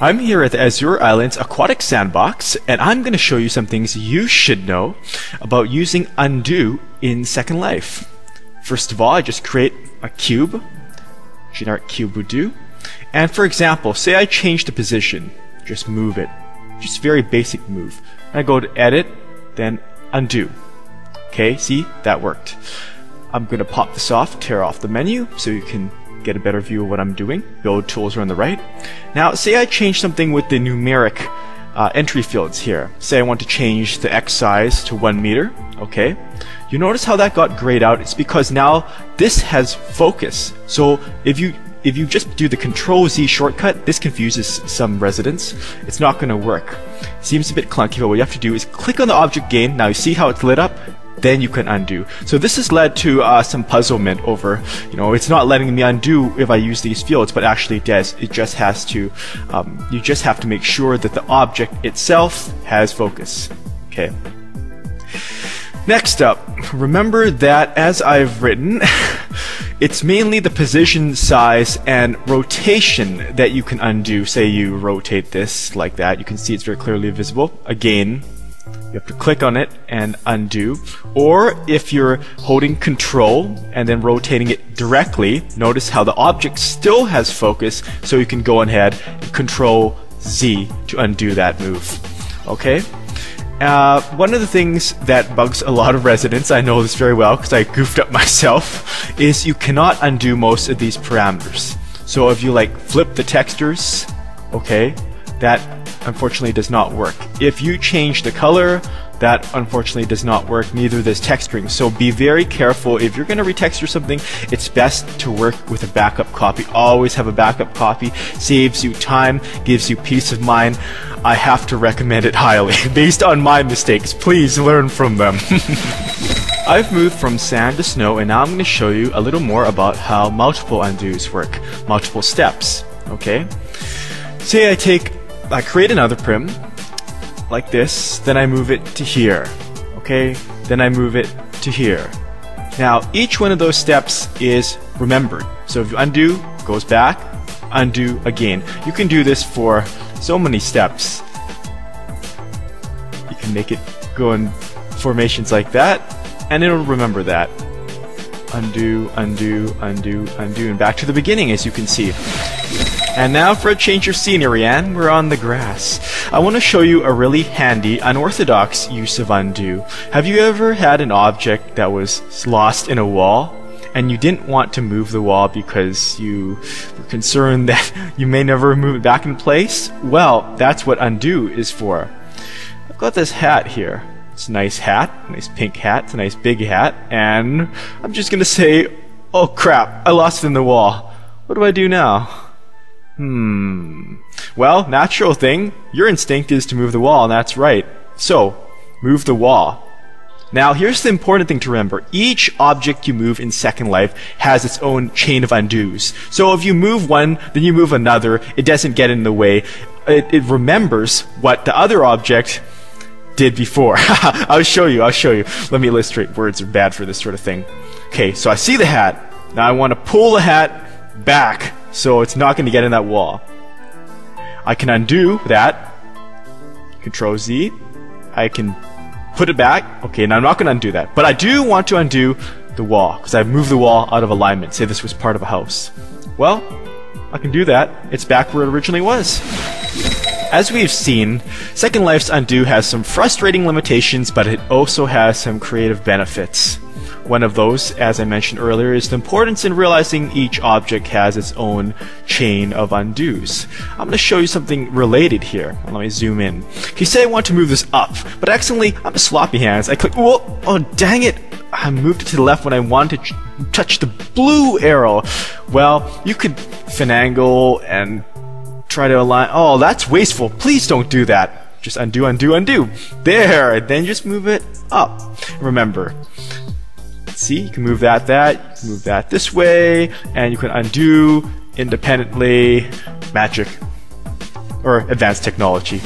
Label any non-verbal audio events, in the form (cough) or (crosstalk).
I'm here at the Azure Islands Aquatic Sandbox, and I'm going to show you some things you should know about using undo in Second Life. First of all, I just create a cube, generic cube would do, and for example, say I change the position, just move it, just very basic move. I go to edit, then undo. Okay, see, that worked. I'm going to pop this off, tear off the menu, so you can get a better view of what I'm doing. Build tools are on the right. Now, say I change something with the numeric uh, entry fields here. Say I want to change the X size to 1 meter, okay? You notice how that got grayed out? It's because now this has focus. So if you if you just do the Control Z shortcut, this confuses some residents. It's not going to work. Seems a bit clunky, but what you have to do is click on the object gain. Now you see how it's lit up? Then you can undo. So this has led to uh, some puzzlement over, you know, it's not letting me undo if I use these fields, but actually it does. It just has to, um, you just have to make sure that the object itself has focus. Okay. Next up, remember that as I've written, (laughs) it's mainly the position, size, and rotation that you can undo. Say you rotate this like that, you can see it's very clearly visible. Again, you have to click on it and undo. Or if you're holding control and then rotating it directly, notice how the object still has focus, so you can go ahead and control Z to undo that move. Okay? Uh, one of the things that bugs a lot of residents, I know this very well because I goofed up (laughs) myself, is you cannot undo most of these parameters. So if you like flip the textures, okay, that unfortunately does not work. If you change the color, that unfortunately does not work, neither does texturing. So be very careful. If you're going to retexture something, it's best to work with a backup copy. Always have a backup copy. Saves you time, gives you peace of mind. I have to recommend it highly. (laughs) Based on my mistakes, please learn from them. (laughs) I've moved from sand to snow and now I'm going to show you a little more about how multiple undos work. Multiple steps, okay? Say I take I create another prim like this, then I move it to here. Okay? Then I move it to here. Now, each one of those steps is remembered. So if you undo, goes back, undo again. You can do this for so many steps. You can make it go in formations like that, and it'll remember that. Undo, undo, undo, undo, and back to the beginning as you can see. And now for a change of scenery, and we're on the grass. I want to show you a really handy, unorthodox use of undo. Have you ever had an object that was lost in a wall? and you didn't want to move the wall because you were concerned (laughs) that you may never move it back in place? Well, that's what undo is for. I've got this hat here. It's a nice hat, nice pink hat, it's a nice big hat, and I'm just gonna say, oh crap, I lost it in the wall. What do I do now? Hmm. Well, natural thing. Your instinct is to move the wall, and that's right. So, move the wall. Now, here's the important thing to remember. Each object you move in Second Life has its own chain of undos. So if you move one, then you move another, it doesn't get in the way. It, it remembers what the other object did before. (laughs) I'll show you, I'll show you. Let me illustrate. Words are bad for this sort of thing. Okay, so I see the hat. Now I want to pull the hat back so it's not going to get in that wall. I can undo that. Control Z. I can put it back. Okay, and I'm not going to undo that. But I do want to undo the wall, because I've moved the wall out of alignment. Say this was part of a house. Well, I can do that. It's back where it originally was. As we've seen, Second Life's undo has some frustrating limitations, but it also has some creative benefits. One of those, as I mentioned earlier, is the importance in realizing each object has its own chain of undos. I'm going to show you something related here. Let me zoom in. You say I want to move this up, but accidentally, I'm a sloppy hands. I click, oh, oh dang it! I moved it to the left when I wanted to touch the blue arrow. Well, you could finagle and try to align. Oh, that's wasteful. Please don't do that. Just undo, undo, undo. There, and then just move it up. Remember, see, you can move that, that, move that this way, and you can undo independently magic or advanced technology.